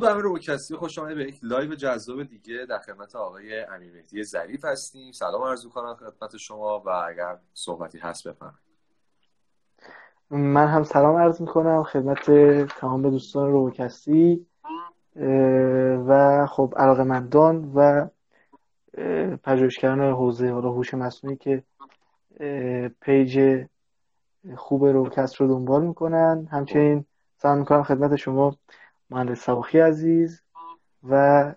درود به همه روکستی خوش آمدید به یک live جذاب دیگه در خدمت آقای امیر مهدی ظریف هستیم. سلام عرض کنم خدمت شما و اگر صحبتی هست بفرمایید. من هم سلام عرض می‌کنم خدمت تمام دوستان روکستی و خب علاقمندان و پژوهشگران حوزه حالا هوش مصنوعی که page خوب روکست رو دنبال می‌کنن. همچنین سلام می‌کنم خدمت شما. مهندس سواخی عزیز و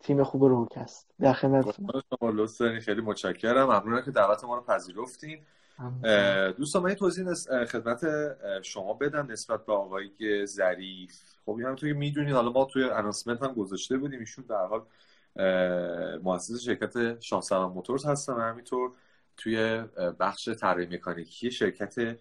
تیم خوب روکست. در خدمت شما خیلی متشکرم. ممنونم که دعوت ما رو پذیرفتین. دوستان من این توضیح خدمت شما بدم نسبت به آقای ظریف. خب این همونطور که می‌دونید حالا ما توی انانسمنت هم گذاشته بودیم. ایشون در حال مؤسس شرکت شاه موتورز هستن. و همینطور توی بخش طراحی مکانیکی شرکت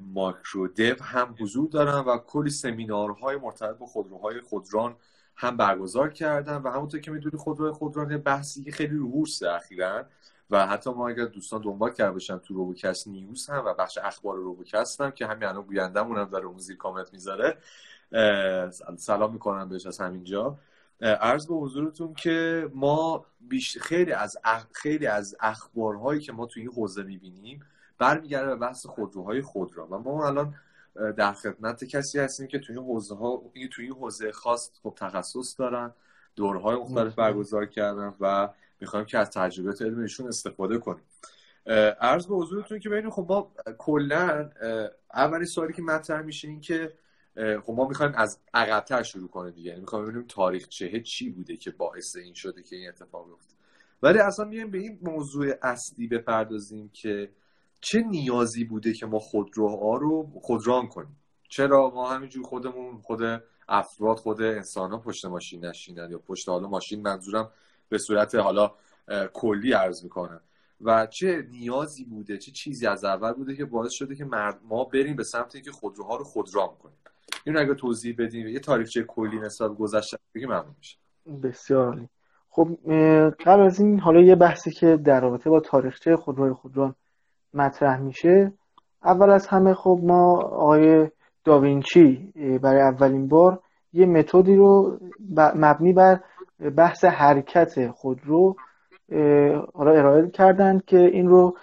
ماکرو دیو هم حضور دارن و کلی سمینارهای مرتبط با خودروهای خودران هم برگزار کردن و همونطور که می‌دونی خودروهای خودران یه بحثی خیلی روبورسه اخیرا و حتی ما اگر دوستان دنبال کرده باشن تو روبوکست نیوز هم و بخش اخبار روبوکست هم که همین الان گویندمون هم داره اون زیر کامنت می‌ذاره سلام می‌کنم بهش از همینجا. عرض به حضورتون که ما بیش... خیلی از خیلی از اخبارهایی که ما تو این حوزه می‌بینیم برمیگرده به بحث خودروهای خودرو و ما الان در خدمت کسی هستیم که توی حوزه ها توی این حوزه خاص خب تخصص دارن دورهای مختلف برگزار کردن و می‌خوایم که از تجربه علمشون استفاده کنیم. عرض به حضورتون که ببینیم خب ما کلا اولین سوالی که مطرح میشه این که خب ما می‌خوایم از عقبتر شروع کنیم دیگه. یعنی می‌خوایم ببینیم تاریخ چه چی بوده که باعث این شده که این اتفاق بیفته. ولی اصلا میایم به این موضوع اصلی بپردازیم که چه نیازی بوده که ما خودروها رو خودران کنیم؟ چرا ما همینجور خودمون خود افراد خود انسان ها پشت ماشین نشینن یا پشت حالا ماشین منظورم به صورت حالا کلی عرض می‌کنم. و چه نیازی بوده چه چیزی از اول بوده که باعث شده که ما بریم به سمت اینکه خودروها رو خودران کنیم؟ این اگه توضیح بدیم یه تاریخچه کلی نسبت گذشته بگیم ممنون میشه. بسیار خب قبل از این حالا یه بحثی که در رابطه با تاریخچه خودروی خودران مطرح میشه. اول از همه خب ما آقای داوینچی برای اولین بار یه متدی رو مبنی بر بحث حرکت خودرو حالا ارائه کردند که این رو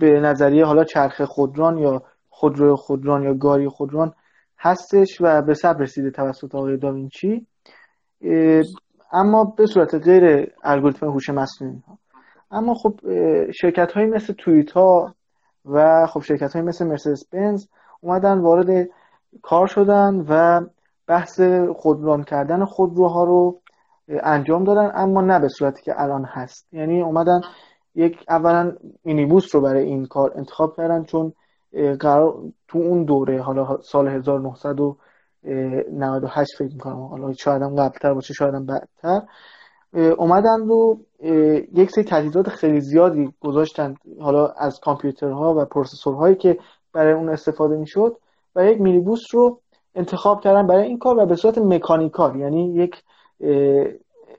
به نظریه حالا چرخ خودران یا خودرو خودران یا گاری خودران هستش و به سب رسیده توسط آقای داوینچی. اما به صورت غیر الگوریتم هوش مصنوعی اما خب شرکت هایی مثل تویتا و خب شرکت های مثل مرسدس بنز اومدن وارد کار شدن و بحث خودران کردن خودروها رو انجام دادن اما نه به صورتی که الان هست. یعنی اومدن یک اولا مینیبوس رو برای این کار انتخاب کردن چون قرار تو اون دوره حالا سال 1998 فکر می‌کنم حالا شاید هم قبلتر باشه شاید هم بعدتر. اومدن رو یک سری تجهیزات خیلی زیادی گذاشتن حالا از کامپیوترها و پروسسورهایی که برای اون استفاده می‌شد و یک مینیبوس رو انتخاب کردن برای این کار و به صورت مکانیکال یعنی یک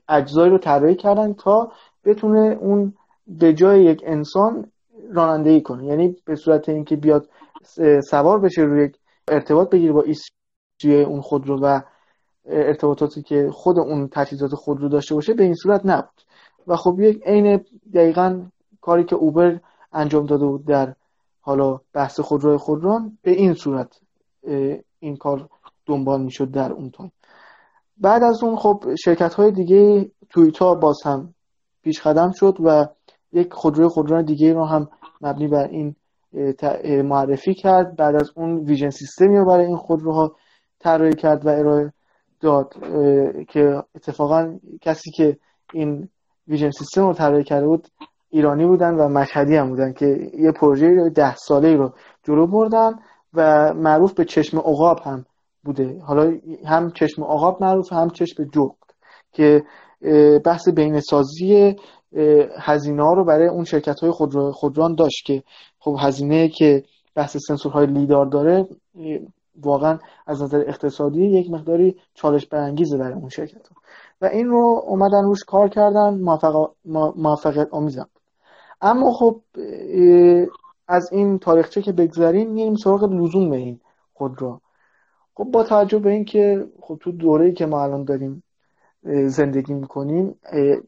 اجزایی رو طراحی کردن تا بتونه اون به جای یک انسان رانندگی کنه. یعنی به صورت اینکه بیاد سوار بشه روی ارتباط بگیره با ECU اون خودرو و ارتباطاتی که خود اون تجهیزات خودرو داشته باشه به این صورت نبود. و خب یک عین دقیقا کاری که اوبر انجام داده بود در حالا بحث خودروی خودران به این صورت این کار دنبال می‌شد در اون time. بعد از اون خب شرکت های دیگه تویوتا باز هم پیش قدم شد و یک خودروی خودران دیگه رو هم مبنی بر این معرفی کرد. بعد از اون ویژن سیستمی رو برای این خودروها طراحی کرد و ارائه داد که اتفاقا کسی که این ویژن سیستم رو طراحی کرده بود ایرانی بودن و مشهدی هم بودن که یه پروژه ده ساله رو جلو بردن و معروف به چشم عقاب هم بوده. حالا هم چشم عقاب معروف هم چشم جغد که بحث بینسازی هزینه ها رو برای اون شرکت های خودران داشت که خب هزینه که بحث سنسورهای لیدار داره واقعا از نظر اقتصادی یک مقداری چالش برانگیزه برای اون شرکت ها. و این رو اومدن روش کار کردن موفقیت آمیزم. اما خب از این تاریخچه که بگذاریم میریم سراغ لزوم به این خودرو خب با توجه به اینکه خب تو دوره‌ای که ما الان داریم زندگی می‌کنیم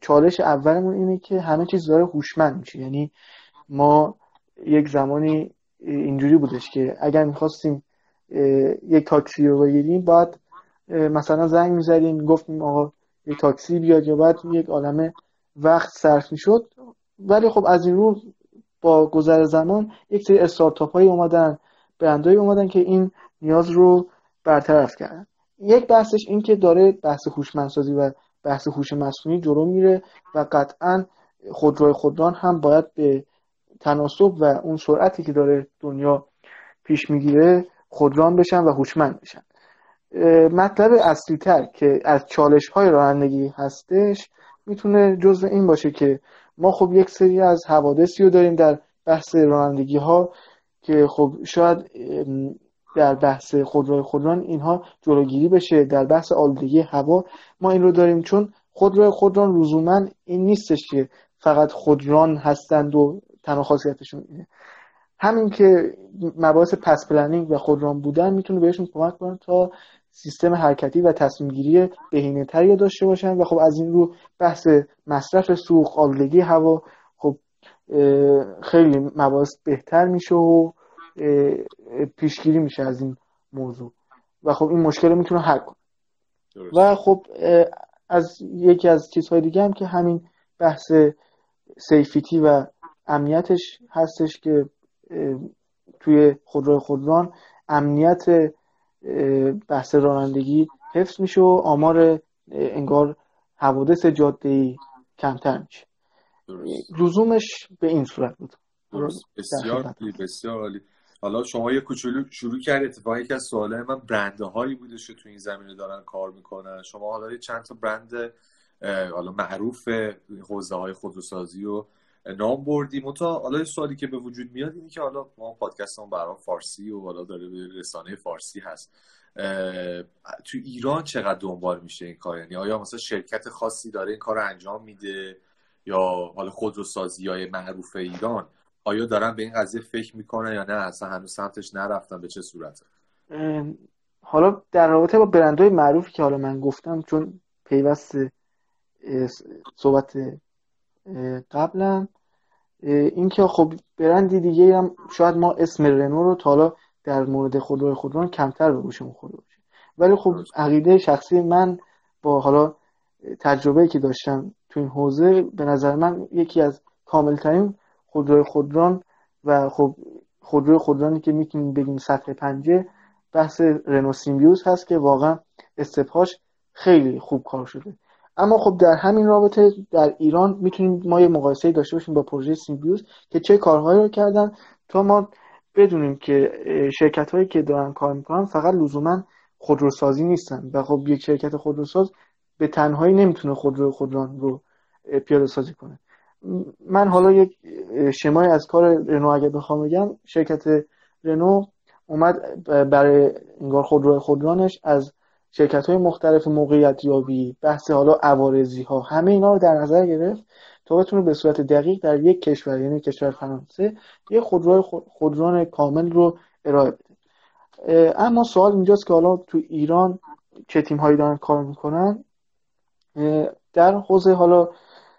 چالش اولمون اینه که همه چیز داره هوشمند میشه. یعنی ما یک زمانی اینجوری بودش که اگر می‌خواستیم یک تاکسی رو بگیریم باید مثلا زنگ می‌زدیم گفتیم آقا یک تاکسی بیاد یا باید یک عالمه وقت صرف می‌شد. ولی خب از این رو با گذر زمان یک سری استارتاپ هایی اومدن برندهایی اومدن که این نیاز رو برطرف کردن. یک بحثش این که داره بحث هوشمندسازی و بحث هوش مصنوعی جلو میره و قطعا خودروی خودران هم باید به تناسب و اون سرعتی که داره دنیا پیش می‌گیره خودران بشن و هوشمند بشن. مطلب اصلی تر که از چالش های رانندگی هستش می‌تونه جزء این باشه که ما خب یک سری از حوادثی رو داریم در بحث رانندگی ها که خب شاید در بحث خودروی خودران اینها جلوگیری بشه در بحث آلودگی هوا ما این رو داریم. چون خودروی خودران لزوما این نیستش که فقط خودران هستند و تنها خاصیتشون اینه. همین که مباحث پس پلنینگ و خودران بودن می‌تونه بهشون کمک کنه تا سیستم حرکتی و تصمیم گیری بهینه تری داشته باشن و خب از این رو بحث مصرف سوخت آلودگی هوا خب خیلی مباحث بهتر میشه و پیشگیری میشه از این موضوع و خب این مشکل رو می‌تونه حل کنه. و خب از یکی از چیزهای دیگه هم که همین بحث سیفیتی و امنیتش هستش که توی خودروی خودران امنیت بحث رانندگی حفظ میشه و آمار انگار حوادث جاده ای کمتر میشه. لزومش به این صورت بود. بسیار بسیار عالی. حالا شما یه کوچولو شروع کرد اتفاقی که از سوالای من برنده هایی بودش که تو این زمینه دارن کار می‌کنن. شما حالا چند تا برند حالا معروف حوزه های خودروسازی و نام بردیم تا حالا سوالی که به وجود میاد اینه که حالا ما پادکستمون برای فارسی و حالا داره به رسانه فارسی هست. تو ایران چقدر دنبال میشه این کار؟ یعنی آیا مثلا شرکت خاصی داره این کار انجام میده؟ یا حالا خودروسازی های معروف ایران آیا دارن به این قضیه فکر می‌کنن یا نه؟ اصلا هنوز سمتش نرفتن به چه صورته؟ حالا در رابطه با برندهای معروفی که حالا من گفتم چون پیوست صحبت قبلا اینکه خب برندی دیگه هم شاید ما اسم رنو رو تا حالا در مورد خودروی خودران کمتر به گوشمون خورده باشه. ولی خب عقیده شخصی من با حالا تجربه که داشتم تو این حوزه به نظر من یکی از کاملترین خودروی خودران و خب خودروی خودرانی که می‌تونیم بگیم سطح پنج بحث رنو سیمبیوز هست که واقعا step اش خیلی خوب کار شده. اما خب در همین رابطه در ایران می‌تونیم ما یه مقایسه داشته باشیم با پروژه سیمبیوز که چه کارهایی رو کردن. تا ما بدونیم که شرکت هایی که دارن کار می‌کنن فقط لزوما خودروسازی نیستن و خب یک شرکت خودروساز به تنهایی نمی‌تونه خودرو خودران رو پیاده سازی کنه. من حالا یک شمای از کار رنو اگه بخوام بگم شرکت رنو اومد برای انگار خودرو خودرانش از شرکت های مختلف موقعیت یابی بحث حالا عوارضی ها همه اینا رو در نظر گرفت تا بتونه به صورت دقیق در یک کشور یعنی کشور فرانسه یک خودرو خودران کامل رو ارائه بده. اما سوال اینجاست که حالا تو ایران چه تیم هایی دارن کار می‌کنن؟ در حوزه حالا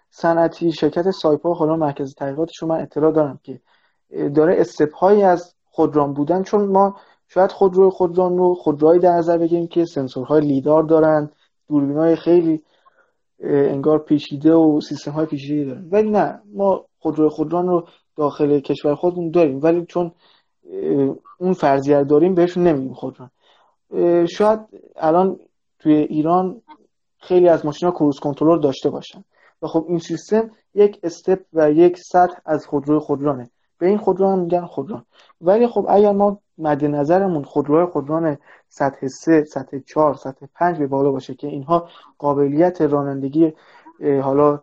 صنعتی شرکت سایپا حالا مرکز تحقیقاتش رو من اطلاع دارم که داره استپهایی از خودران بودن چون ما شاید خودرو خودران رو خودروهایی در نظر بگیریم که سنسورهای لیدار دارن دوربین های خیلی انگار پیچیده و سیستم های پیچیده دارن. ولی نه ما خودرو خودران رو داخل کشور خودمون داریم. ولی چون اون فرضیه داریم بهشون نمیگیم خودران شاید الان توی ایران خیلی از ماشین ها کروز کنترل داشته باشن. و خب این سیستم یک استپ و یک سطح از خودرو خودرانه به این خودرو هم میگن خودران ولی خب اگر ما مد نظرمون خودروهای خودران سطح 3 سطح 4 سطح 5 به بالا باشه که اینها قابلیت رانندگی حالا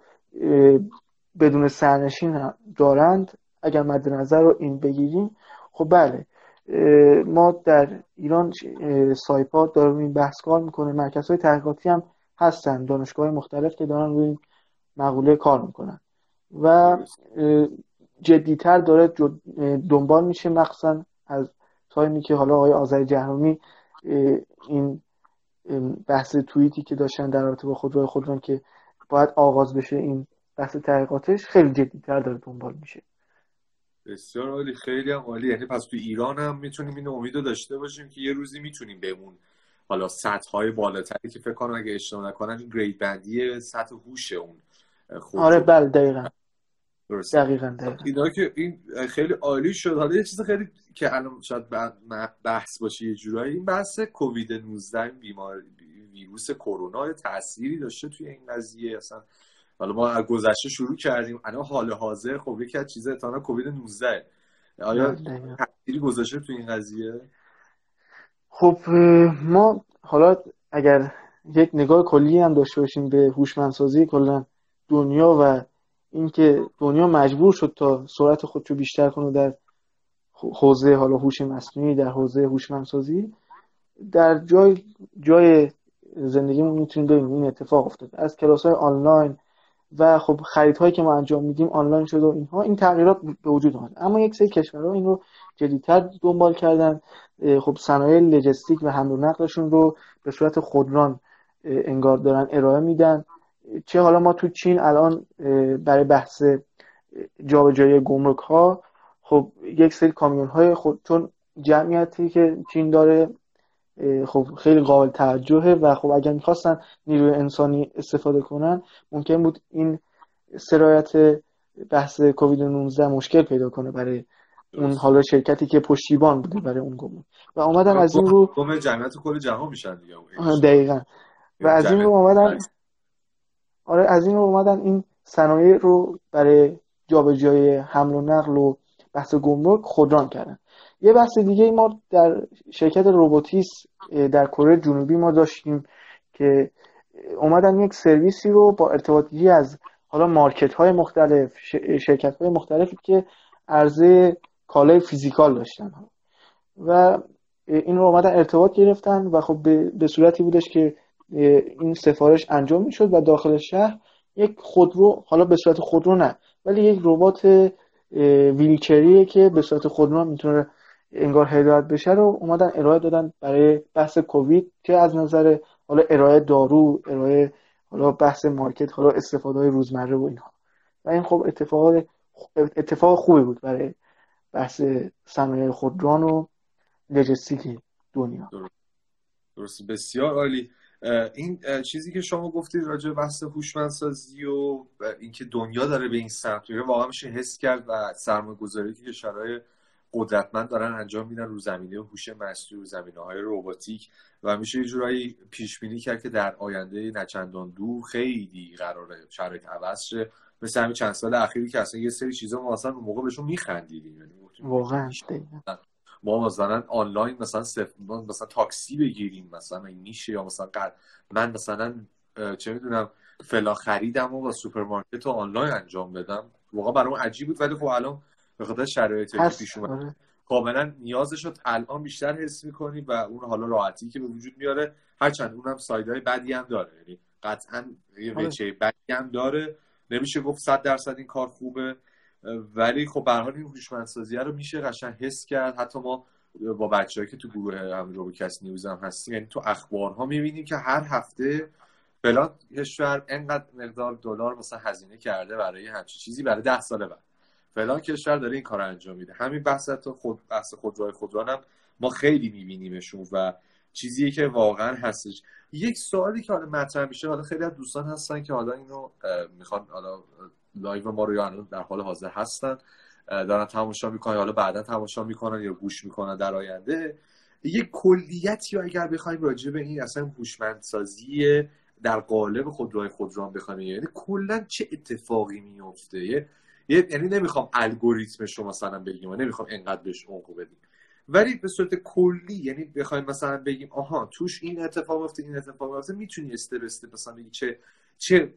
بدون سرنشین دارند اگر مد نظر رو این بگیریم خب بله ما در ایران سایپا داریم این بحث کار می‌کنه. مرکز های تحقیقاتی هم هستن دانشگاه مختلف که دارن روی این مقوله کار می‌کنن. و جدیتر داره دنبال میشه مخصوصا از تایمی که حالا آقای آذر جهرومی این بحث توییتی که داشتن در رابطه با خودروی خودران که باید آغاز بشه این بحث تحقیقاتش خیلی جدیتر داره دنبال میشه. بسیار عالی خیلی هم عالی. یعنی پس تو ایران هم می‌تونیم این امید داشته باشیم که یه روزی می‌تونیم بمون حالا سطح های بالاتری که فکر کنم اگه اشتباه نکنم گرید بندی سطح هوش اون آره بله دقیقا. دقیقا اینا که این خیلی عالی شد. حالا یه چیز خیلی که الان شاید بحث باشه یه جورایی این بحث کووید 19 بیمار ویروس کرونا تأثیری داشته توی این قضیه. اصلا حالا ما از گذشته شروع کردیم الان حال حاضر. خب یکی از چیزا تا کووید 19 آیا تأثیری گذاشته توی این قضیه؟ خب ما حالا اگر یک نگاه کلی هم داشته باشیم به هوشمندسازی کلا دنیا و اینکه دنیا مجبور شد تا سرعت خودشو بیشتر کنه در حوزه حالا هوش مصنوعی در حوزه هوشمندسازی در جای جای زندگیمون می‌تونیم ببینیم. این اتفاق افتاد. از کلاس های آنلاین و خب خریدهایی که ما انجام میدیم آنلاین شده و اینها این تغییرات به وجود اومد. اما یک سری کشورها این رو جدیتر دنبال کردن. خب صنایع لجستیک و حمل و نقلشون رو به صورت خودران انگار دارن ارائه میدن. چه حالا ما تو چین الان برای بحث جابجایی گمرک ها خب یک سری کامیون های خود چون جمعیتی که چین داره خب خیلی قابل توجهه و خب اگر می‌خواستن نیروی انسانی استفاده کنن ممکن بود این سرایت بحث کووید 19 مشکل پیدا کنه برای اون حالا شرکتی که پشتیبان بوده برای اون گمرک. و اومدن از این رو گم جمعیت کل جهان میشن دیگه دقیقا. و از این رو اومدن آره از این رو اومدن این صنایع رو برای جابجایی حمل و نقل و بحث گمرک خودران کردن. یه بحث دیگه ما در شرکت روبوتیس در کره جنوبی ما داشتیم که اومدن یک سرویسی رو با ارتباطی از حالا مارکت های مختلف شرکت های مختلفی که عرضه کالای فیزیکال داشتن. و این رو اومدن ارتباط گرفتن و خب به صورتی بودش که این سفارش انجام می‌شد و داخل شهر یک خودرو حالا به صورت خودرو نه ولی یک ربات ویلچریه که به صورت خودرو می‌تونه انگار هدایت بشه رو اومدن ارائه دادن برای بحث کووید که از نظر حالا ارائه دارو ارائه حالا بحث مارکت حالا استفاده های روزمره و اینها. و این خب اتفاق اتفاق خوبی بود برای بحث صنایع خودران و لجستیک دنیا. درست. بسیار عالی. این چیزی که شما گفتید راجع به بحث هوشمندسازی و اینکه دنیا داره به این سمت میره واقعا میشه حس کرد و سرمایه گذاری که کشورهای قدرتمند دارن انجام میدن رو زمینه هوش مصنوعی و زمینه های روباتیک و میشه یه جورایی پیش بینی کرد که در آینده نچندان دور خیلی قراره شرایط عوض شه. مثل همین چند سال اخیری که اصلا یه سری چیزا ما اصلا موقع بهشون میخندیدیم. یعنی واقعا ما مثلا آنلاین مثلا صف... مثلا تاکسی بگیریم مثلا این میشه یا مثلا من مثلا چه می‌دونم فلا خریدم و با سوپرمارکت رو آنلاین انجام بدم. واقعا برام عجیب بود ولی خب الان به خاطر شرایطی که پیش اومد. آره. کاملا نیازش رو الان بیشتر حس می‌کنی و اون حالا راحتی که به وجود میاره هرچند اونم سایدهای بدی هم داره. یعنی قطعا یه آره. بدی هم داره. نمیشه گفت صد درصد این کار خوبه. ولی خب به حال این هوشمندسازی رو میشه قشنگ حس کرد. حتی ما با بچه‌ای که تو گروه هم روبوکس نیوز هم هستیم یعنی تو اخبارها می‌بینیم که هر هفته فلان کشور انقدر مقدار دلار مثلا هزینه کرده برای همچین چیزی برای ده سال بعد. فلان کشور داره این کار انجام میده. همین بحث تو خود بحث خودروی خودران هم ما خیلی میبینیمشون و چیزیه که واقعا هستش. یک سوالی که حالا مطرح میشه حالا خیلی از دوستان هستن که حالا اینو می‌خوان حالا live ما رو یا در حال حاضر هستن. دارن تماشا می‌کنن حالا بعدا تماشا می‌کنن یا گوش می‌کنن در آینده. یک کلیتی اگر بخوایم راجع به این اصلا هوشمندسازی در قالب خودروهای خودران بخوایم یعنی کلا چه اتفاقی میفته یعنی نمی‌خوام الگوریتمش رو مثلا بگیم و نمی‌خوام انقدر بهش عمق بدیم. ولی به صورت کلی یعنی بخوایم مثلا بگیم آها توش این اتفاق افتاد این اتفاق افتاد می‌تونی استرس مثلا بگی چه چه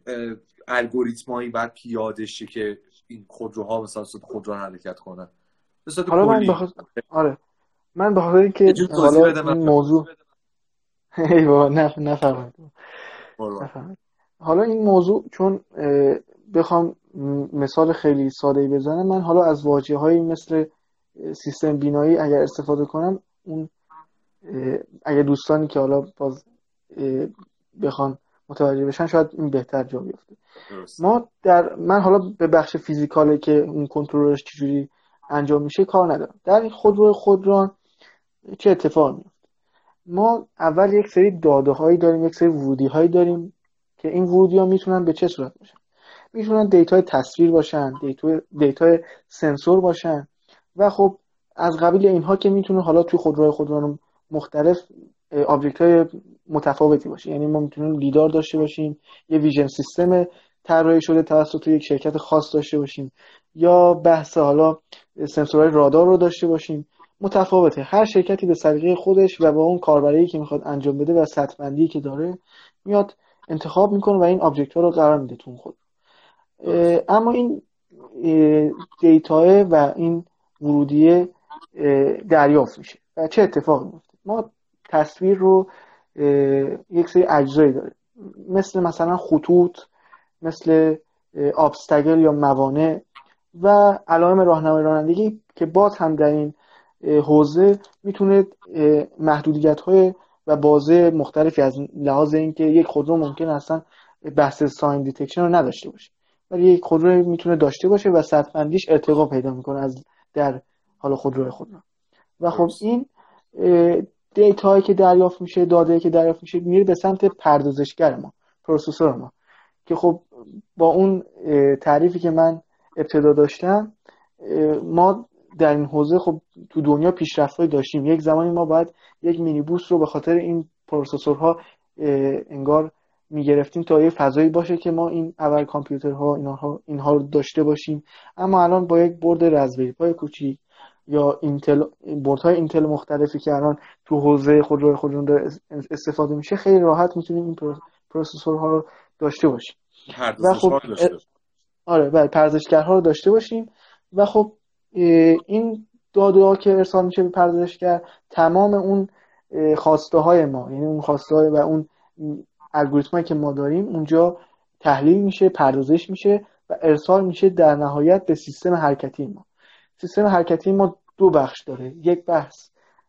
الگوریتمایی بعد پیاده شه که این خودروها مثلا صورت خودرو حرکت کنن. صورت حالا من بخاطر آره. من به خاطر اینکه حالا این موضوع ایوا نه نفهمم حالا این موضوع چون بخوام مثال خیلی ساده ای بزنم من حالا از واجه هایی مثل سیستم بینایی اگر استفاده کنم اون اگه دوستانی که حالا باز بخوان متوجه بشن شاید این بهتر جا بیفته. ما در من حالا به بخش فیزیکاله که اون کنترلش چجوری انجام میشه کار ندارم. در این خودرو خودران چه اتفاق میفته ما اول یک سری داده هایی داریم یک سری ورودی هایی داریم که این ورودی ها می‌تونن به چه صورت باشن؟ می‌تونن data ی تصویر باشن data ی سنسور باشن و خب از قبیل اینها که می‌تونه حالا توی خودروهای خودران مختلف object های متفاوتی باشه. یعنی ما می‌تونیم لیدار داشته باشیم یه vision system طراحی شده توسط یک شرکت خاص داشته باشیم یا بحث حالا سنسورهای رادار رو داشته باشیم. متفاوته. هر شرکتی به سلیقه خودش و با اون کاربری که می‌خواد انجام بده و سطح که داره میاد انتخاب می‌کنه و این object ها رو قرار میده تو خود. اما این data و این ورودی دریافت میشه. و چه اتفاقی میفته ما تصویر رو یک سری اجزایی داره. مثل مثلا خطوط مثل obstacle یا موانع و علائم راهنمای رانندگی که باز هم در این حوزه می‌تونه محدودیت های و بازه مختلفی از لحاظ اینکه یک خودرو ممکن اصلا بحث sign detection رو نداشته باشه. ولی یک خودرو می‌تونه داشته باشه و سطح ارتقا پیدا می‌کنه از در حالا خودروی خودران. و خب این data که دریافت میشه داده که دریافت میشه میره به سمت پردازشگر ما processor ما. که خب با اون تعریفی که من ابتدا داشتم ما در این حوزه خب تو دنیا پیشرفت‌هایی داشتیم. یک زمانی ما باید یک مینی بوس رو به خاطر این processor ها انگار می‌گرفتیم تا یه فضایی باشه که ما این اول کامپیوترها اینها اینها رو داشته باشیم. اما الان با یک برد Raspberry Pi کوچیک یا Intel های Intel مختلفی که الان تو حوزه خودروی خودرو داره استفاده میشه خیلی راحت می‌تونیم این پروسسورها رو داشته باشیم. و خب آره بله پردازشگرها رو داشته باشیم. و خب این داده ها که ارسال میشه به پردازشگر تمام اون خواسته های ما یعنی اون خواسته های و اون الگوریتمایی که ما داریم اونجا تحلیل میشه پردازش میشه و ارسال میشه در نهایت به سیستم حرکتی ما. سیستم حرکتی ما دو بخش داره. یک بحث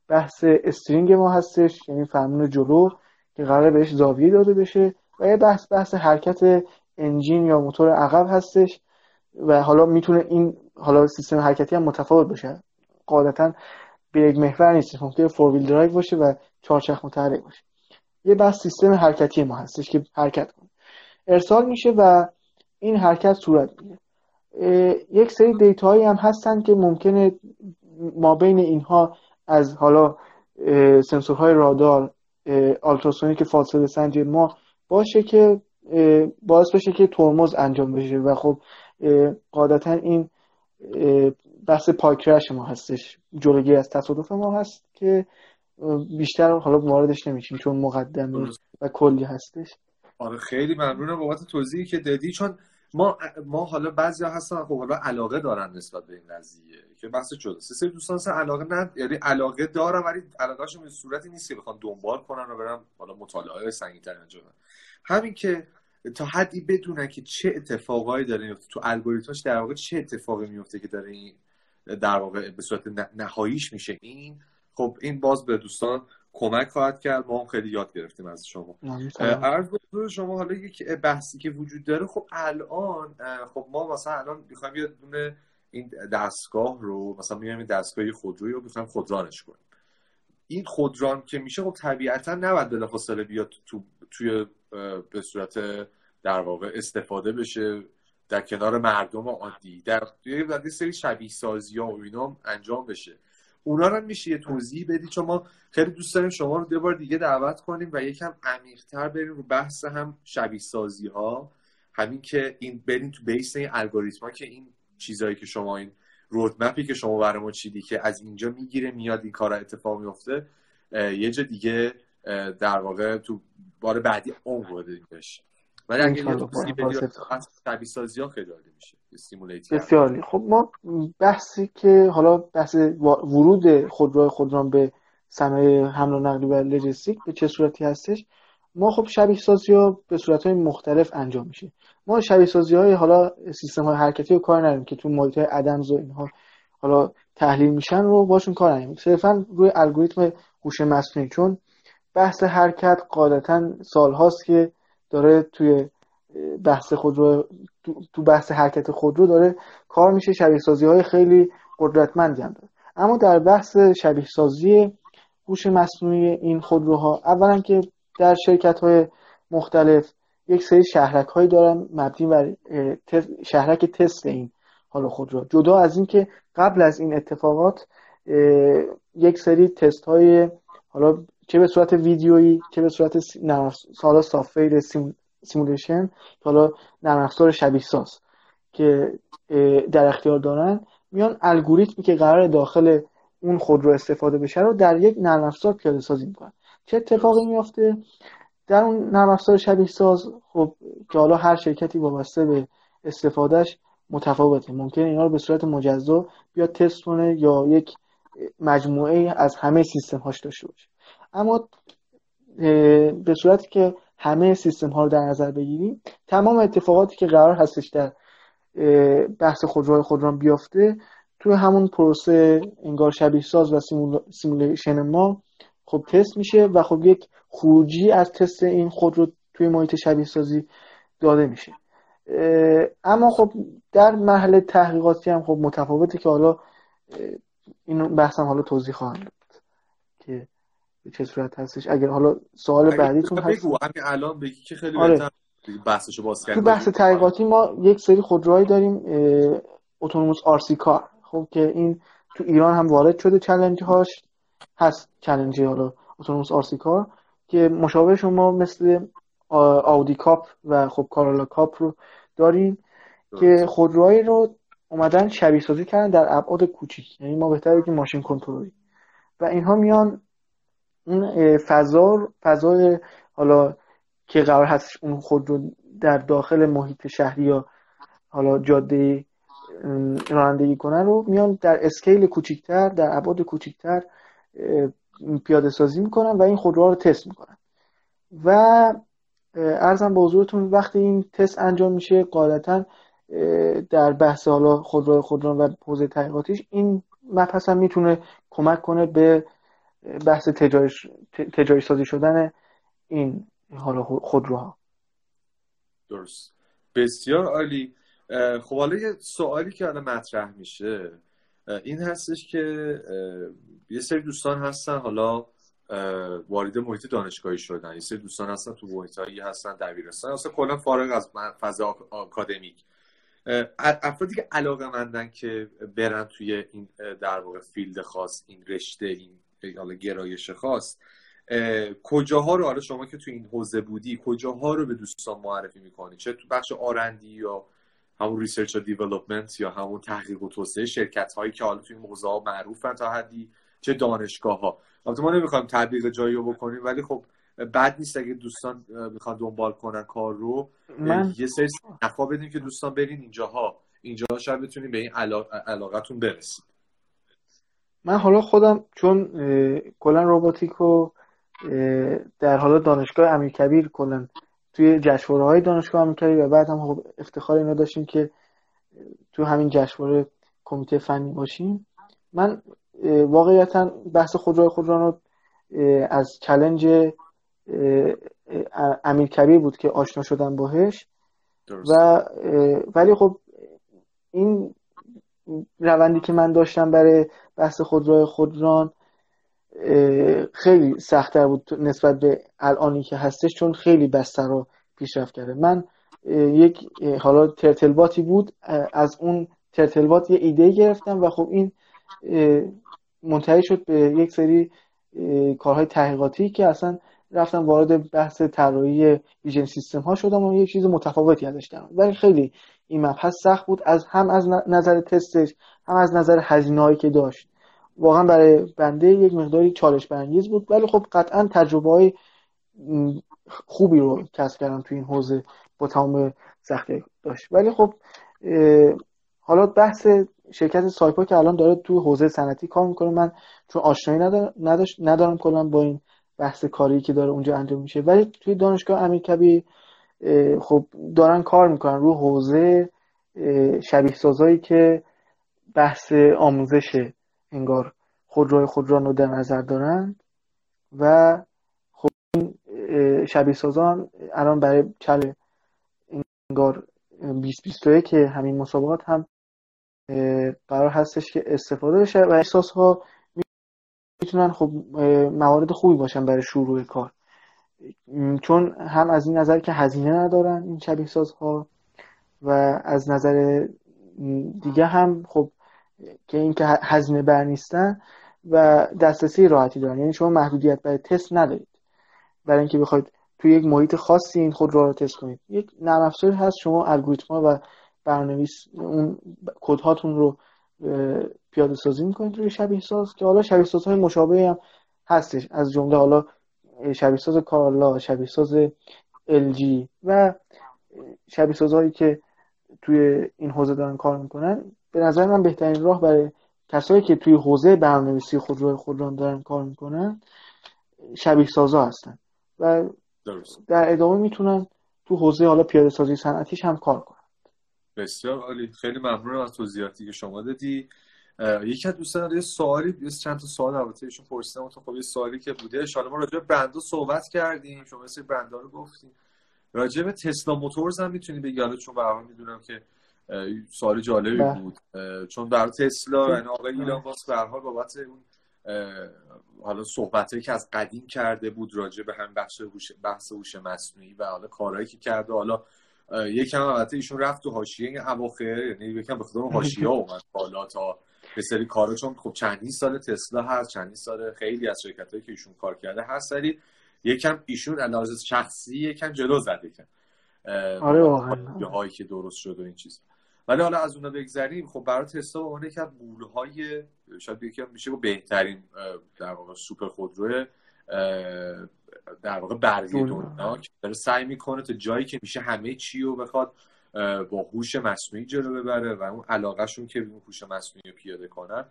بحث steering ما هستش یعنی فرمون جلو که قرار بهش زاویه داده بشه و یه بحث بحث حرکت engine یا موتور عقب هستش و حالا می‌تونه این حالا سیستم حرکتی هم متفاوت باشه. قاعدتا یک محور نیست ممکنه four wheel drive باشه و چهارچرخ متحرک باشه. یه بحث سیستم حرکتی ما هستش که حرکت کنه. ارسال میشه و این حرکت صورت می‌گیره. یک سری دیتاهایی هم هستن که ممکنه ما بین اینها از حالا سنسورهای رادار آلتراسونیک فاصله سنجی ما باشه که باعث بشه که ترمز انجام بشه و خب قاعدتا این بحث پاکرش ما هستش جلوگیری از تصادف ما هست که بیشتر حالا واردش نمیشیم چون مقدمه و کلی هستش. آره خیلی ممنونم بابت توضیحی که دادی چون ما ما حالا بعضی ها هستن خب حالا علاقه دارن نسبت به این قضیه. که بحث شده سه دوستان سه علاقه نه یعنی علاقه دارن ولی علاقهشون به صورتی نیست که بخوان دنبال کنن و برن حالا مطالعه سنگین‌تر انجام همین که تا حدی بدونن که چه اتفاقایی داره میفته تو الگوریتمش در واقع چه اتفاقی میفته که داره این در واقع به صورت نهاییش میشه. این خب این باز به دوستان کمک خواهد کرد. ما هم خیلی یاد گرفتیم از شما. عرض شما حالا یک بحثی که وجود داره خب الان خب ما مثلا الان می‌خوایم یه دونه این دستگاه رو مثلا میایم دستگاه خودرویی رو می‌خوایم خودرانش کنیم. این خودران که میشه خب طبیعتا نباید بلافاصله بیاد تو توی به صورت در واقع استفاده بشه در کنار مردم عادی در یه سری شبیه سازی ها و اینا انجام بشه. اونا رو میشه یه توضیح بدی؟ چون ما خیلی دوست داریم شما رو دو بار دیگه دعوت کنیم و یکم عمیق‌تر بریم رو بحث هم شبیه سازی ها همین که این بریم تو بیس این الگوریتما که این چیزایی که شما این رودمپی که شما برای ما چیدی که از اینجا می‌گیره میاد این کار اتفاق میفته یه جا دیگه در واقع تو بار بعدی عمق بده بشه ولی اگه یه توضیح بدی سازی ها خیلی میشه. بسیاری خب ما بحثی که حالا بحث ورود خودروی خودران به صنایع حمل و نقلی و لوجستیک به چه صورتی هستش؟ ما خب شبیه سازی ها به صورت های مختلف انجام میشه. ما شبیه سازی های حالا سیستم های حرکتی رو کار نداریم که تو محیط های ادمز و اینها حالا تحلیل میشن رو باشون کار نمیم صرفا روی الگوریتم هوش مصنوعی. چون بحث حرکت قاعدتا سالهاست که داره توی بحث خودرو تو بحث حرکت خودرو داره کار میشه شبیه سازی های خیلی قدرتمندی هم داره. اما در بحث شبیه سازی هوش مصنوعی این خودروها اولا که در شرکت های مختلف یک سری شهرک هایی دارن مبنی بر شهرک تست این حالا خودرو. جدا از اینکه قبل از این اتفاقات یک سری تست های حالا چه به صورت ویدیویی چه به صورت حالا soft simulation حالا نرم افزار شبیه ساز که در اختیار دارن. میان الگوریتمی که قرار داخل اون خودرو استفاده بشه رو در یک نرم افزار پیاده سازی می‌کنن. چه اتفاقی میافته؟ در اون نرم افزار شبیه ساز خب که حالا هر شرکتی وابسته به استفادهش متفاوته. ممکنه اینا رو به صورت مجزا بیاد تست کنه یا یک مجموعه از همه سیستم هاش داشته باشه. اما به صورتی که همه سیستم ها رو در نظر بگیریم تمام اتفاقاتی که قرار هستش در بحث خودروهای خودران بیافته توی همون پروسه انگار شبیه ساز و simulation ما خب تست میشه و خب یک خروجی از تست این خودرو توی محیط شبیه سازی داده میشه. اما خب در مرحله تحقیقاتی هم خب متفاوته که حالا این بحثم حالا توضیح خواهم داد که چه صورت هستش؟ اگر حالا سوال بعدیتون هست. بگو. همین الان بگی که خیلی آره. بحثشو باز تو بحث تحقیقاتی ما یک سری خودروهایی داریم اتونوموس آرسی کار خب که این تو ایران هم وارد شده چلنج هاش هست چلنجی حالا اتونوموس آرسی کار که مشابه شما مثل آودی کاپ و خب کارالا کاپ رو داریم که خودروهایی رو اومدن شبیه سازی کردن در ابعاد کوچیک. یعنی ما بهتر بگیم ماشین کنترلی. و اینها میان اون فضا فضای حالا که قرار هست اون خود رو در داخل محیط شهری یا حالا جاده رانندگی کنن رو میان در اسکیل کوچیکتر در ابعاد کوچیکتر پیاده سازی می‌کنن و این خودروها رو تست می‌کنن. و ارزم به حضورتون وقتی این تست انجام میشه قاعدتا در بحث حالا خودرو خودران و حوزه تحقیقاتیش این مبحث هم می‌تونه کمک کنه به بحث تجاری, سازی شدن این حالا خودروها. درست. بسیار عالی. خب حالا یه سوالی که الان مطرح میشه این هستش که یه سری دوستان هستن حالا وارد محیط دانشگاهی شدن. یه سری دوستان هستن تو محیط هستن دبیرستان. اصلا کلا فارغ از فضا آکادمیک. افرادی که علاقه مندن که برن توی این در واقع فیلد خاص این رشته این حالا گرایش خاص. کجاها رو حالا شما که تو این حوزه بودی کجاها رو به دوستان معرفی می‌کنی؟ چه تو بخش آرندی یا همون research و development یا همون تحقیق و توسعه شرکت هایی که حالا توی این حوزه معروفن تا حدی؟ چه دانشگاه ها ما نمی‌خوایم تبلیغ جایی رو بکنیم ولی خب بد نیست اگه دوستان می‌خوان دنبال کنن کار رو. من... یه سری نخ ها بدیم که دوستان برین اینجاها. اینجا شاید بتونیم به این علاقتون برسید من حالا خودم چون کلا روباتیک رو در حالا دانشگاه امیرکبیر کلا توی جشنواره های دانشگاه امیرکبیر و بعد هم خب افتخار اینو داشتیم که تو همین جشنواره کمیته فنی باشیم. من واقعیتا بحث خودروی خودران رو از چلنج امیر کبیر بود که آشنا شدم باهش. و ولی خب این روندی که من داشتم برای بحث خودروی خودران خیلی سختتر بود نسبت به الانی که هستش چون خیلی بستر رو پیشرفت کرده. من یک حالا ترتلباتی بود از اون ترتلبات یه ایده گرفتم و خب این منتهی شد به یک سری کارهای تحقیقاتی که اصلا رفتم وارد بحث طراحی ویژن سیستم ها شدم و یه چیز متفاوتی ازش کردم. ولی خیلی این مبحث سخت بود از هم از نظر تستش هم از نظر هزینه که داشت. واقعا برای بنده یک مقداری چالش برانگیز بود ولی خب قطعا تجربه های خوبی رو کسب کردم تو این حوزه با تمام سختی داشت. ولی خب حالا بحث شرکت سایپا که الان داره تو حوزه صنعتی کار می‌کنه من چون آشنایی ندارم کلا با این بحث کاری که داره اونجا انجام میشه. ولی توی دانشگاه امیرکبی خب دارن کار می‌کنن رو حوزه شبیه سازایی که بحث آموزش انگار خودروی خودران رو در نظر دارند و خب این شبیه سازان الان برای چل انگار 2021 که همین مسابقات هم قرار هستش که استفاده بشه و احساس ها می‌تونن خب موارد خوبی باشن برای شروع کار. چون هم از این نظر که هزینه ندارن این شبیه سازها و از نظر دیگه هم خب که اینکه هزینه بر نیستن و دسترسی راحتی دارن. یعنی شما محدودیت برای تست ندارید. برای اینکه بخواید توی یک محیط خاصی این خود رو تست کنید. یک نرم افزاری هست شما الگوریتم و برنامه‌نویس اون کد هاتون رو پیاده سازی می‌کنید روی شبیه ساز که حالا شبیه سازهای مشابه هم هستش. از جمله حالا شبیه ساز کارلا شبیه ساز LG و شبیه سازهایی که توی این حوزه دارن کار می‌کنن به نظر من بهترین راه برای کسایی که توی حوزه برنامه‌نویسی خودروی خودران دارن کار می‌کنن شبیه سازا هستن. و در ادامه می‌تونن تو حوزه حالا پیاده سازی صنعتیش هم کار کنن. بسیار عالی. خیلی ممنونم از توضیحاتی که شما دادی. یکی از دوستان یه سوالی یه چند تا سوال البته ایشون پرسیدم. تو خب یه سوالی که بوده. حالا ما راجع به برندها صحبت کردیم. شما مثل برندها رو گفتیم راجع به تسلا موتورز هم می‌تونی بگی. حالا چون به می‌دونم که سوال جالبی بله. بود. چون در تسلا یعنی آقای ایلان ماسک به حال بابت اون حالا صحبتایی که از قدیم کرده بود راجع به هم بخش بحث هوش مصنوعی و حالا کارهایی که کرده. حالا یکم البته ایشون رفت تو حاشیه این اواخر. یعنی یکم به خودمون حاشیه اومد بالا تا به سری کارا چون خب چندین سال تسلا هست چندین سال خیلی از شرکتایی که ایشون کار کرده هست ولی یکم ایشون علاوه شخصی یکم جلو زده که آره واقعا. هایی که درست شد و این چیز ولی حالا از اونها بگذریم خب برای تسلا به عنوان یکی از های شاید یکی میشه بهترین در واقع سوپر خودرو در واقع برگی دنیا که داره سعی می‌کنه تا جایی که میشه همه چی رو بخواد با هوش مصنوعی جلو ببره و اون علاقهشون که به هوش مصنوعی پیاده کنن.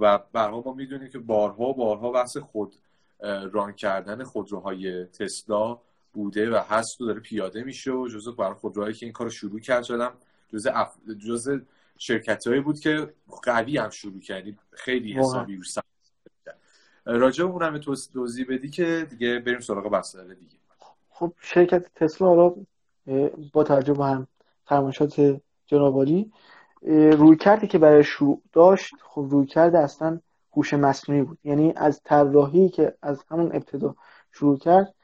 و برها ما می‌دونیم که بارها بارها بحث خود ران کردن خودروهای تسلا بوده و هست و داره پیاده میشه و جزو برای خودروهایی که این کار شروع کرد شدم جزء اف... جزء شرکت هایی بود که قوی هم شروع کردی خیلی حسابی رو راجع اونم توضیح بدی که دیگه بریم سراغ بحث دیگه. خب شرکت تسلا حالا با توجه به هم فرمایشات جنابالی روی کردی که برای شروع داشت خب روی کرده اصلا هوش مصنوعی بود. یعنی از طراحی که از همون ابتدا شروع کرد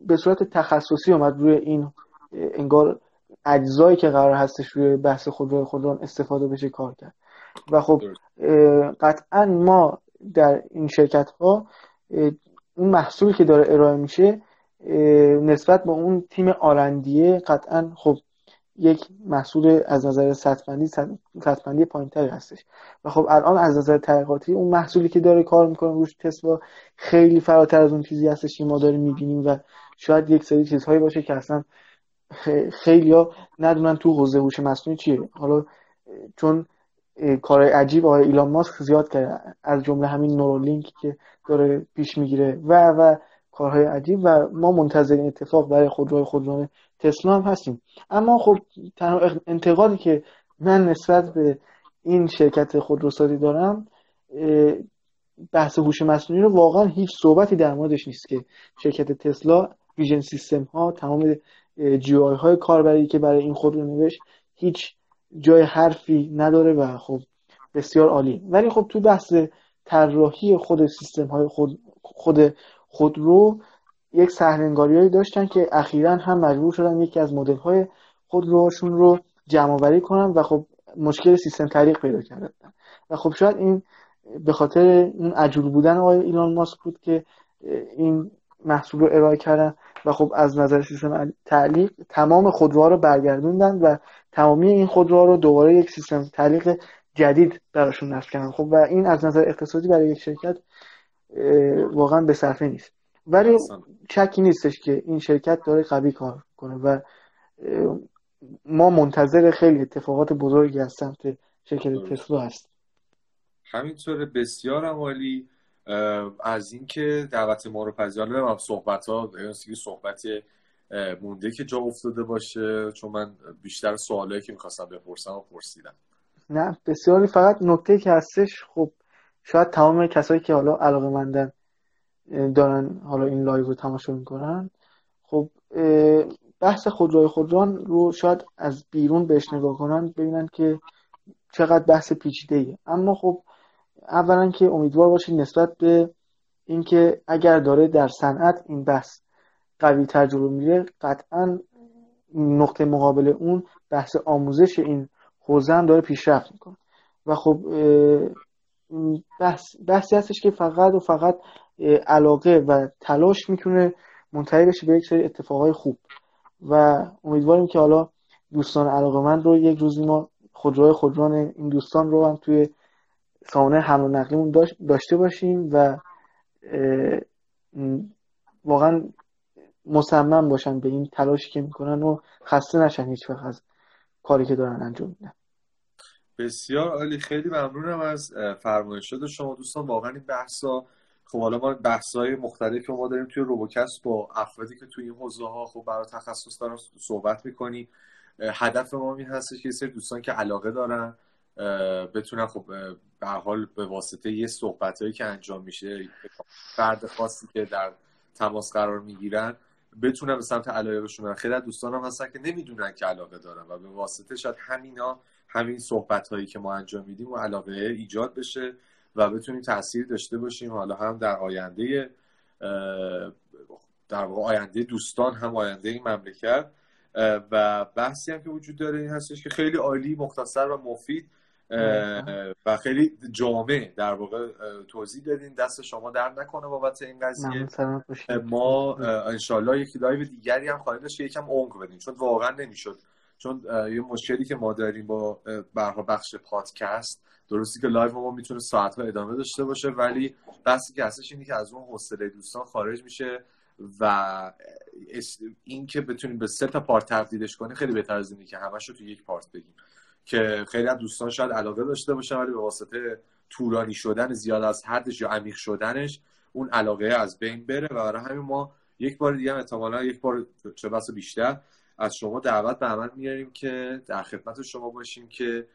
به صورت تخصصی اومد روی این انگار اجزایی که قرار هستش روی بحث خودرو خودران استفاده بشه کار کرد. و خب قطعا ما در این شرکت ها اون محصولی که داره ارائه میشه نسبت به اون تیم آرندیه قطعا خب یک محصول از نظر سطبندی سطبندی پایینتری هستش. و خب الان از نظر تحقیقاتی اون محصولی که داره کار می‌کنه روش تسلا خیلی فراتر از اون چیزی هستش که ما داریم می‌بینیم و شاید یک سری چیزهایی باشه که اصلا خیلی ها ندونن تو حوزه هوش مصنوعی چیه. حالا چون کار عجیب آقای ایلان ماسک زیاد کرده. از جمله همین نورولینک که داره پیش می‌گیره. و و کارهای عجیب و ما منتظر این اتفاق برای خودروهای خودران تسلا هم هستیم. اما خب تنها انتقادی که من نسبت به این شرکت خودروسازی دارم بحث هوش مصنوعی رو واقعا هیچ صحبتی در موردش نیست که شرکت تسلا ویژن سیستم ها تمام جی آی های کاربری که برای این خودرو نوشت هیچ جای حرفی نداره و خب بسیار عالی. ولی خب تو بحث طراحی خود سیستم های خود خود خودرو یک سهلنگاریایی داشتن که اخیرا هم مجبور شدن یکی از مدل های خودروهاشون رو جمع آوری کنن و خب مشکل سیستم طریق پیدا کردن. و خب شاید این به خاطر این عجول بودن آقای ایلان ماسک بود که این محصول رو ارائه کردن و خب از نظر سیستم تعلیق تمام خودروها رو برگردوندن و تمامی این خودروها رو دوباره یک سیستم تعلیق جدید براشون نصب کردن. خب و این از نظر اقتصادی برای یک شرکت واقعا به صرفه نیست. ولی شکی نیستش که این شرکت داره قوی کار کنه و ما منتظر خیلی اتفاقات بزرگی از سمت شرکت تسلا هست همینطور بسیار عالی. از اینکه دعوت ما رو پذیرا صحبت ها صحبت مونده که جا افتاده باشه. چون من بیشتر سوالایی که می‌خواستم بپرسم و پرسیدم. نه بسیاری فقط نکته که هستش خب شاید تمام کسایی که حالا علاقه مندن دارن حالا این لایو رو تماشا می‌کنن. خب بحث خودروی خودران رو شاید از بیرون بهش نگاه کنن ببینن که چقدر بحث پیچیده ای اما خب اولا که امیدوار باشید نسبت به اینکه اگر داره در صنعت این بحث قوی جلو میره قطعا نقطه مقابل اون بحث آموزش این حوزه هم داره پیشرفت می‌کنه. و خب بحث بحثی هستش که فقط و فقط علاقه و تلاش می‌تونه منتهی بشه به یک سری اتفاقای خوب. و امیدواریم که حالا دوستان علاقه من رو یک روزی ما خودروهای خودران این دوستان رو هم توی سامانه حمل و نقلیمون داشته باشیم و واقعا مصمم باشن به این تلاشی که می‌کنن و خسته نشن هیچ از کاری که دارن انجام میدن. بسیار عالی. خیلی ممنونم از فرمایشات شما دوستان. واقعا این بحثا خب حالا ما بحث‌های مختلفی که ما داریم توی روبوکست با افرادی که توی این حوزه ها خب برای تخصص دارن صحبت می‌کنیم. هدف ما این هستش که سری دوستان که علاقه دارن بتونن خب به حال به واسطه یه صحبتهایی که انجام میشه فرد خاصی که در تماس قرار می‌گیرن بتونن به سمت علایقشون برن. خیلی دوستان هم هستن که نمی‌دونن که علاقه دارن و به واسطه شاید همینا همین صحبت هایی که ما انجام میدیم و علاقه ایجاد بشه و بتونیم تاثیر داشته باشیم. حالا هم در آینده در واقع آینده دوستان هم آینده این مملکت و بحثی هم که وجود داره این هستش که خیلی عالی مختصر و مفید و خیلی جامع در واقع توضیح دادین. دست شما درد نکنه بابت این قضیه. ما انشالله یکی live دیگری هم خواهیم داشت که یکم عمق بدیم چون واقعا نمی‌شد چون یه مشکلی که ما داریم با برها بخش پادکست درستی که live ما می‌تونه ساعت ادامه داشته باشه ولی بحثی که هستش اینه که از اون حوصله دوستان خارج میشه و این که بتونیم به سه تا پارت تبدیلش کنیم خیلی بهتر از اینه که همش رو تو یک پارت بگیم. که خیلی از دوستان شاید علاقه داشته باشن ولی به واسطه طولانی شدن زیاد از حدش یا عمیق شدنش اون علاقه از بین بره. و برای همین ما یک بار دیگه احتمالا یک بار چه بس بیشتر از شما دعوت به عمل میاریم که در خدمت شما باشیم که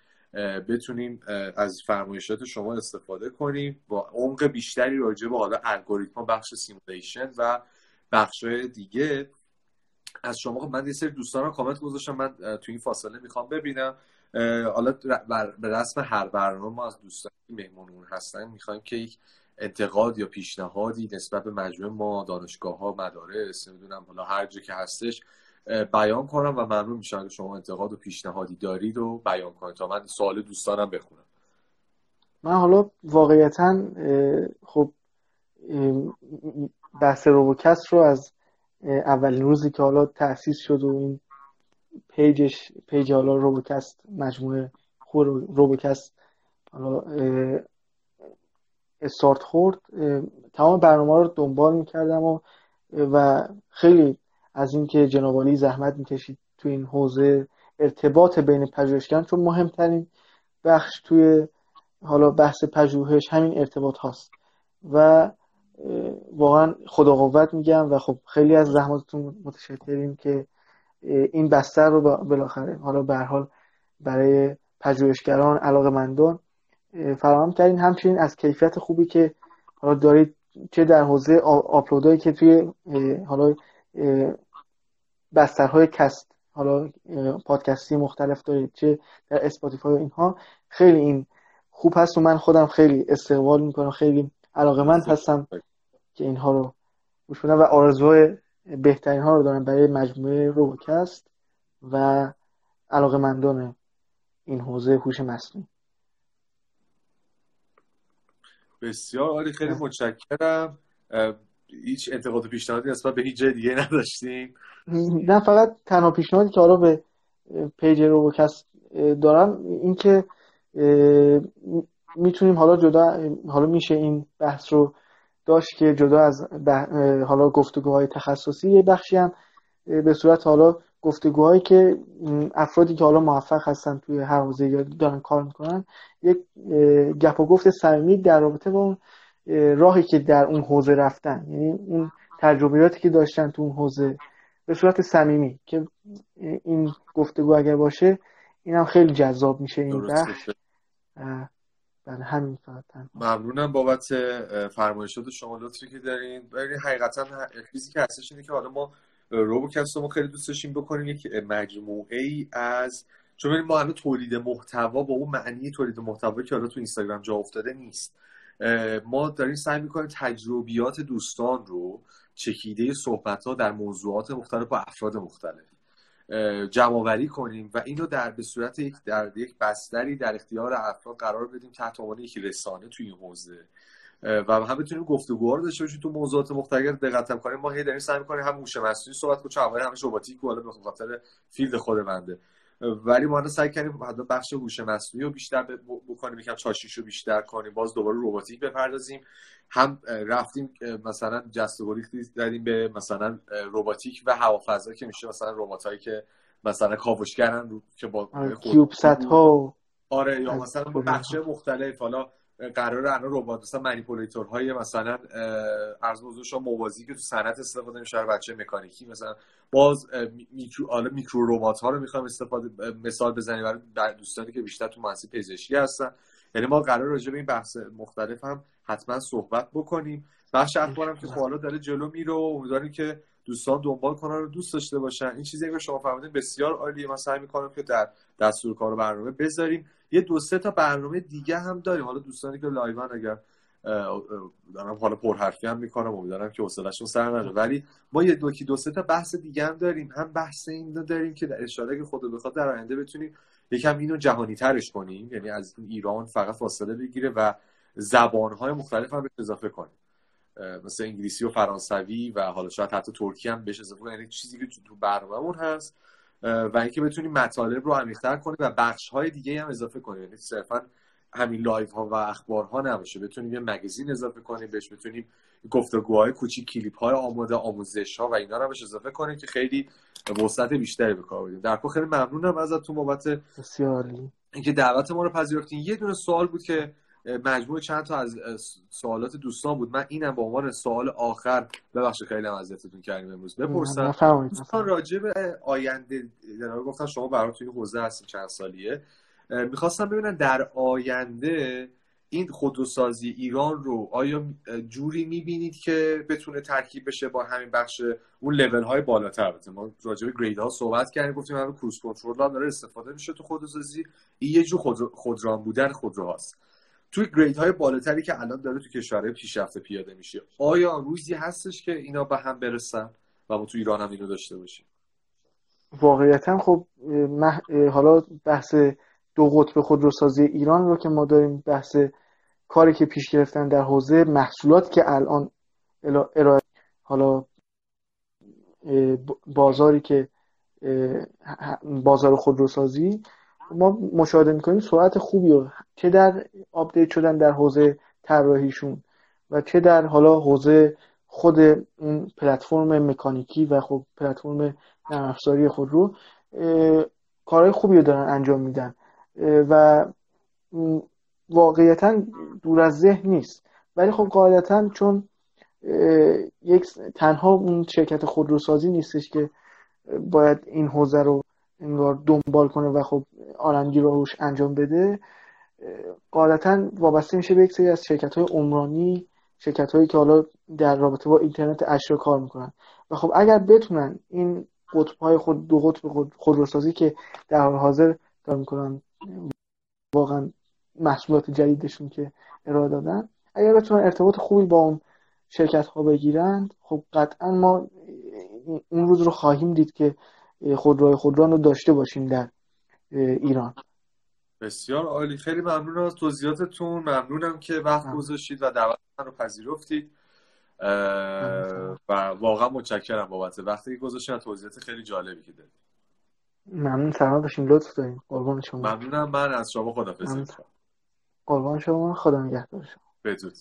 بتونیم از فرمایشات شما استفاده کنیم با عمق بیشتری راجع به حالا الگوریتم بخش simulation و بخش دیگه. از شما خب من یه سری دوستان کامنت گذاشتم من تو این فاصله می‌خوام ببینم. حالا به رسم هر برنامه ما از دوستان مهمونون هستن می‌خوایم که یک انتقاد یا پیشنهادی نسبت به مجموعه ما دانشگاه ها مدارس نمی‌دونم حالا هر جا که هستش بیان کنم و ممنون میشم که شما انتقاد و پیشنهادی دارید و بیان کنید تا من سوال دوستانم بخونم. من حالا واقعیتا خب بحث روبوکست رو از اولین روزی که حالا تأسیس شد و این page ش page حالا روبوکست مجموعه خور روبوکست حالا استارت خورد تمام برنامه رو دنبال می‌کردم و و خیلی از اینکه جناب زحمت می‌کشید تو این حوزه ارتباط بین پژوهشگران چون مهمترین بخش توی حالا بحث پژوهش همین ارتباط هاست. و واقعا خدا قوت میگم و خب خیلی از زحماتتون متشکریم که این بستر رو بالاخره حالا به حال برای پژوهشگران علاقه مندان فراهم کردین. همچنین از کیفیت خوبی که حالا دارید چه در حوزه آپلودایی که توی حالا بسترهای کست حالا پادکستی مختلف دارید چه در اسپاتیفای و اینها خیلی این خوب هست و من خودم خیلی استقبال می‌کنم خیلی علاقه مند هستم که اینها رو گوش و آرزوهای بهترین ها رو دارم برای مجموعه روبوکست و علاقه مندان این حوزه هوش مصنوعی. بسیار عالی خیلی متشکرم. هیچ انتقاد و پیشنهادی نسبت به هیچ جای دیگه نداشتیم. نه فقط تنها پیشنهادی که حالا به پیج روبوکست دارم اینکه می‌تونیم حالا جدا حالا میشه این بحث رو داشت که جدا از حالا گفتگوهای تخصصی یه بخشی هم به صورت حالا گفتگوهایی که افرادی که حالا موفق هستن توی هر حوزه دارن کار می‌کنن یک گپ و گفت صمیمی در رابطه با اون راهی که در اون حوزه رفتن. یعنی اون تجربیاتی که داشتن تو اون حوزه به صورت صمیمی که این گفتگو اگر باشه اینم خیلی جذاب میشه این بحث بله همین فقط ممنونم بابت فرمایشات شما لطفی که دارین. ببینید حقیقتا چیزی که هستش اینه که حالا ما روبوکست رو خیلی دوست داشتیم بکنیم. یک مجموعه ای از چون ما همه تولید محتوا با اون معنی تولید محتوا که حالا تو اینستاگرام جا افتاده نیست. ما داریم سعی می‌کنیم تجربیات دوستان رو چکیده صحبت ها در موضوعات مختلف با افراد مختلف جمع کنیم و اینو در به صورت یک در یک بستری در اختیار افراد قرار بدیم تحت عنوان یک رسانه توی این حوزه. و هم بتونیم گفتگوها رو داشته باشیم تو موضوعات مختلف. دقت کنیم ما هی داریم سعی می‌کنیم هم هوش مصنوعی صحبت کنیم همش رباتیک و به خاطر field خود بنده ولی ما سعی کردیم حتی بخش هوش مصنوعی رو بیشتر بکنیم. یکم چاشنیش رو بیشتر کنیم. باز دوباره رباتیک بپردازیم. هم رفتیم مثلا بسط دادیم به مثلا رباتیک و هوافضا که میشه مثلا رباتایی که مثلا کاوشگرن رو که با آره، cube ها آره یا مثلا بخش مختلف. حالا قرار الان ربات مثلا manipulator های مثلا عرض شما موازی که تو صنعت استفاده میشه بچه مکانیکی مثلا. باز میکرو حالا میکرو ربات ها رو می‌خوایم استفاده مثال بزنیم برای دوستانی که بیشتر تو مهندسی پزشکی هستن. یعنی ما قرار راجع به این بحث مختلف هم حتما صحبت بکنیم. بخش اخبارم که حالا داره جلو میره و امیدواریم که دوستان دنبال کنن رو دوست داشته باشن. این چیزی که شما فرمودین بسیار عالیه. من سعی می‌کنم که در دستور کار برنامه بذاریم. یه دو سه تا برنامه دیگه هم داریم. حالا دوستانی که لایون اگر دارم حالا پرحرفی هم می‌کنم. امیدوارم که حوصله‌شون سر نره. ولی ما یه دو دو سه تا بحث دیگه هم داریم. هم بحث این داریم که در اشاره که خود بخواد در آینده بتونیم یکم اینو جهانی ترش کنیم. یعنی از ایران فقط فاصله بگیره و زبانهای مختلف هم به اضافه کنیم. مثل انگلیسی و فرانسوی و حالا شاید حتی ترکی هم بهش اضافه یعنی چیزی که تو برنامه‌مون هست. و اینکه بتونیم مطالب رو عمیق‌تر کنیم و بخش های دیگه هم اضافه کنیم یعنی صرفا همین live ها و اخبار ها نباشه. بتونیم یه magazine اضافه کنیم بهش بتونیم گفتگوهای کوچیک کلیپ های آماده آموزش ها و اینا رو بهش اضافه کنیم که خیلی وسعت بیشتری به کار بدیم در کل خیلی ممنونم ازتون بابت بسیار اینکه دعوت ما رو پذیرفتین. یه دونه سوال بود که مجموع چند تا از سوالات دوستان بود. من اینم به عنوان سوال آخر ببخشید خیلی هم اذیتتون کردیم امروز. بپرسم. دوستان راجع به آینده در گفتن شما برای توی حوزه هستین چند سالیه. می‌خواستم ببینم در آینده این خودروسازی ایران رو آیا جوری می‌بینید که بتونه ترکیب بشه با همین بخش اون لیول های بالاتر؟ البته ما راجع به گرید ها صحبت کردیم گفتیم همین کروز کنترل داره استفاده میشه تو خودروسازی. این یه جور خودران بودن خودروهاست. توی گرید های بالاتری که الان داره تو کشورهای پیشرفته پیاده میشه. آیا روزی هستش که اینا به هم برسن و ما تو ایران هم اینو داشته باشیم؟ واقعیتا خب حالا بحث دو قطب خودروسازی ایران رو که ما داریم بحث کاری که پیش گرفتن در حوزه محصولات که الان ارائه حالا بازاری که بازار خودروسازی ما مشاهده می‌کنیم سرعت خوبی رو چه در آپدیت شدن در حوزه طراحیشون و چه در حالا حوزه خود این پلتفرم مکانیکی و خب پلتفرم نرم افزاری خود رو کارهای خوبی رو دارن انجام میدن. و واقعیتا دور از ذهن نیست. ولی خب قاعدتا چون یک تنها اون شرکت خودروسازی نیستش که باید این حوزه رو انگار دنبال کنه و خب آرنگی رو روش انجام بده قاعدتا وابسته میشه به یک سری از شرکت های عمرانی شرکت هایی که حالا در رابطه با اینترنت اشیا کار می‌کنن. و خب اگر بتونن این قطب های خود دو قطب خود خودروسازی که در حال حاضر کار می‌کنن واقعا محصولات جدیدشون که ارائه دادن اگر بتونن ارتباط خوبی با اون شرکت ها بگیرند خب قطعا ما اون روز رو خواهیم دید که خودروهای خودران رو داشته باشیم در ایران. بسیار عالی. خیلی ممنونم از توضیحاتتون. ممنونم که وقت گذاشتید و دعوت من رو پذیرفتید. و واقعا متشکرم بابت وقتی گذاشتید توضیحات خیلی جالبی که دادید ممنون. سلام باشین. لطف دارین. قربان شما. ممنونم. من از شما خدافظی قربان شما. خدا نگهدار شما. بدرود.